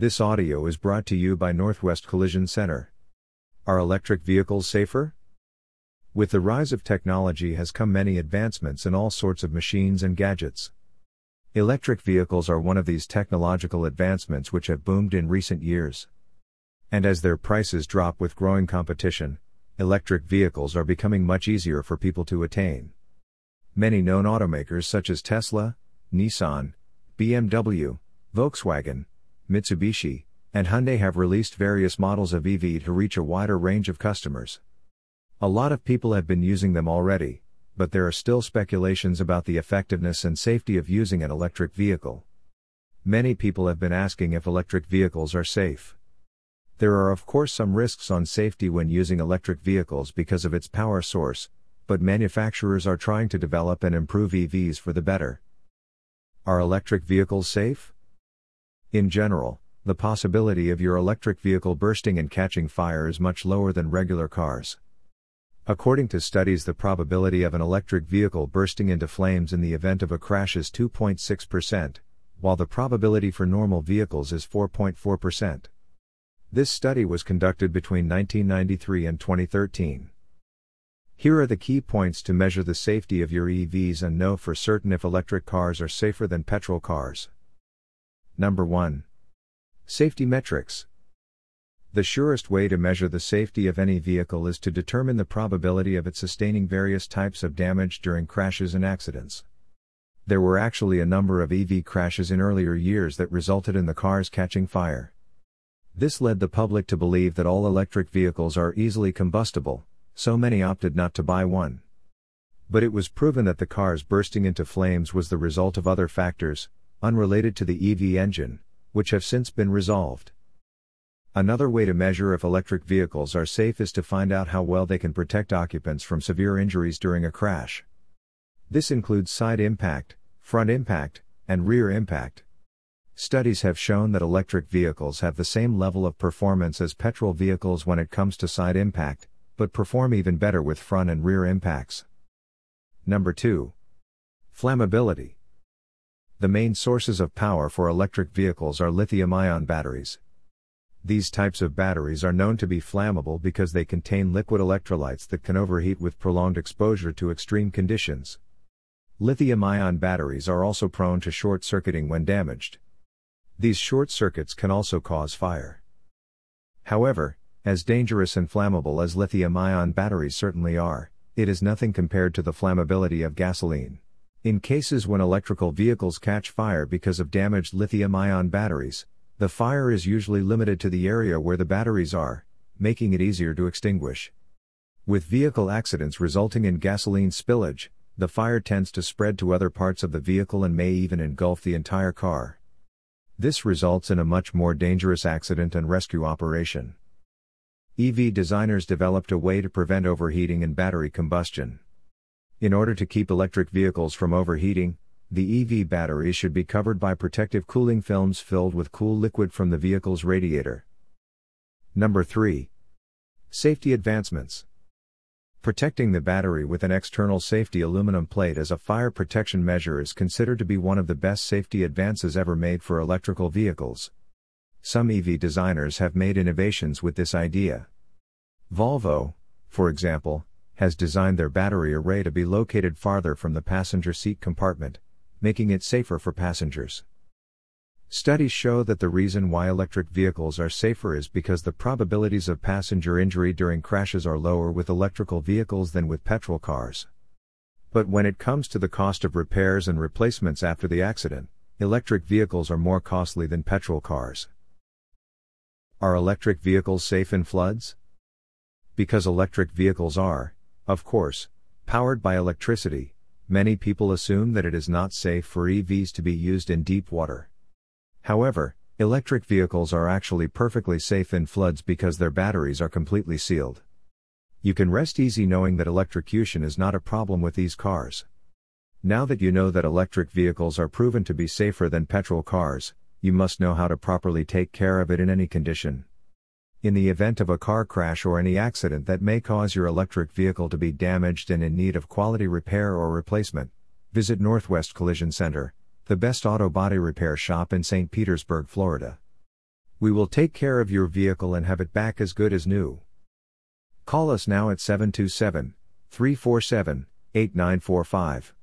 This audio is brought to you by Northwest Collision Center. Are electric vehicles safer? With the rise of technology has come many advancements in all sorts of machines and gadgets. Electric vehicles are one of these technological advancements which have boomed in recent years. And as their prices drop with growing competition, electric vehicles are becoming much easier for people to attain. Many known automakers such as Tesla, Nissan, BMW, Volkswagen, Mitsubishi, and Hyundai have released various models of EV to reach a wider range of customers. A lot of people have been using them already, but there are still speculations about the effectiveness and safety of using an electric vehicle. Many people have been asking if electric vehicles are safe. There are, of course, some risks on safety when using electric vehicles because of its power source, but manufacturers are trying to develop and improve EVs for the better. Are electric vehicles safe? In general, the possibility of your electric vehicle bursting and catching fire is much lower than regular cars. According to studies, the probability of an electric vehicle bursting into flames in the event of a crash is 2.6%, while the probability for normal vehicles is 4.4%. This study was conducted between 1993 and 2013. Here are the key points to measure the safety of your EVs and know for certain if electric cars are safer than petrol cars. Number 1. Safety metrics. The surest way to measure the safety of any vehicle is to determine the probability of it sustaining various types of damage during crashes and accidents. There were actually a number of EV crashes in earlier years that resulted in the cars catching fire. This led the public to believe that all electric vehicles are easily combustible, so many opted not to buy one. But it was proven that the cars bursting into flames was the result of other factors, unrelated to the EV engine, which have since been resolved. Another way to measure if electric vehicles are safe is to find out how well they can protect occupants from severe injuries during a crash. This includes side impact, front impact, and rear impact. Studies have shown that electric vehicles have the same level of performance as petrol vehicles when it comes to side impact, but perform even better with front and rear impacts. Number 2. Flammability. The main sources of power for electric vehicles are lithium ion batteries. These types of batteries are known to be flammable because they contain liquid electrolytes that can overheat with prolonged exposure to extreme conditions. Lithium ion batteries are also prone to short circuiting when damaged. These short circuits can also cause fire. However, as dangerous and flammable as lithium ion batteries certainly are, it is nothing compared to the flammability of gasoline. In cases when electrical vehicles catch fire because of damaged lithium ion batteries, the fire is usually limited to the area where the batteries are, making it easier to extinguish. With vehicle accidents resulting in gasoline spillage, the fire tends to spread to other parts of the vehicle and may even engulf the entire car. This results in a much more dangerous accident and rescue operation. EV designers developed a way to prevent overheating and battery combustion. In order to keep electric vehicles from overheating, the EV battery should be covered by protective cooling films filled with cool liquid from the vehicle's radiator. Number 3. Safety advancements. Protecting the battery with an external safety aluminum plate as a fire protection measure is considered to be one of the best safety advances ever made for electrical vehicles. Some EV designers have made innovations with this idea. Volvo, for example, has designed their battery array to be located farther from the passenger seat compartment, making it safer for passengers. Studies show that the reason why electric vehicles are safer is because the probabilities of passenger injury during crashes are lower with electrical vehicles than with petrol cars. But when it comes to the cost of repairs and replacements after the accident, electric vehicles are more costly than petrol cars. Are electric vehicles safe in floods? Because electric vehicles are, of course, powered by electricity, many people assume that it is not safe for EVs to be used in deep water. However, electric vehicles are actually perfectly safe in floods because their batteries are completely sealed. You can rest easy knowing that electrocution is not a problem with these cars. Now that you know that electric vehicles are proven to be safer than petrol cars, you must know how to properly take care of it in any condition. In the event of a car crash or any accident that may cause your electric vehicle to be damaged and in need of quality repair or replacement, visit Northwest Collision Center, the best auto body repair shop in St. Petersburg, Florida. We will take care of your vehicle and have it back as good as new. Call us now at 727 347 8945.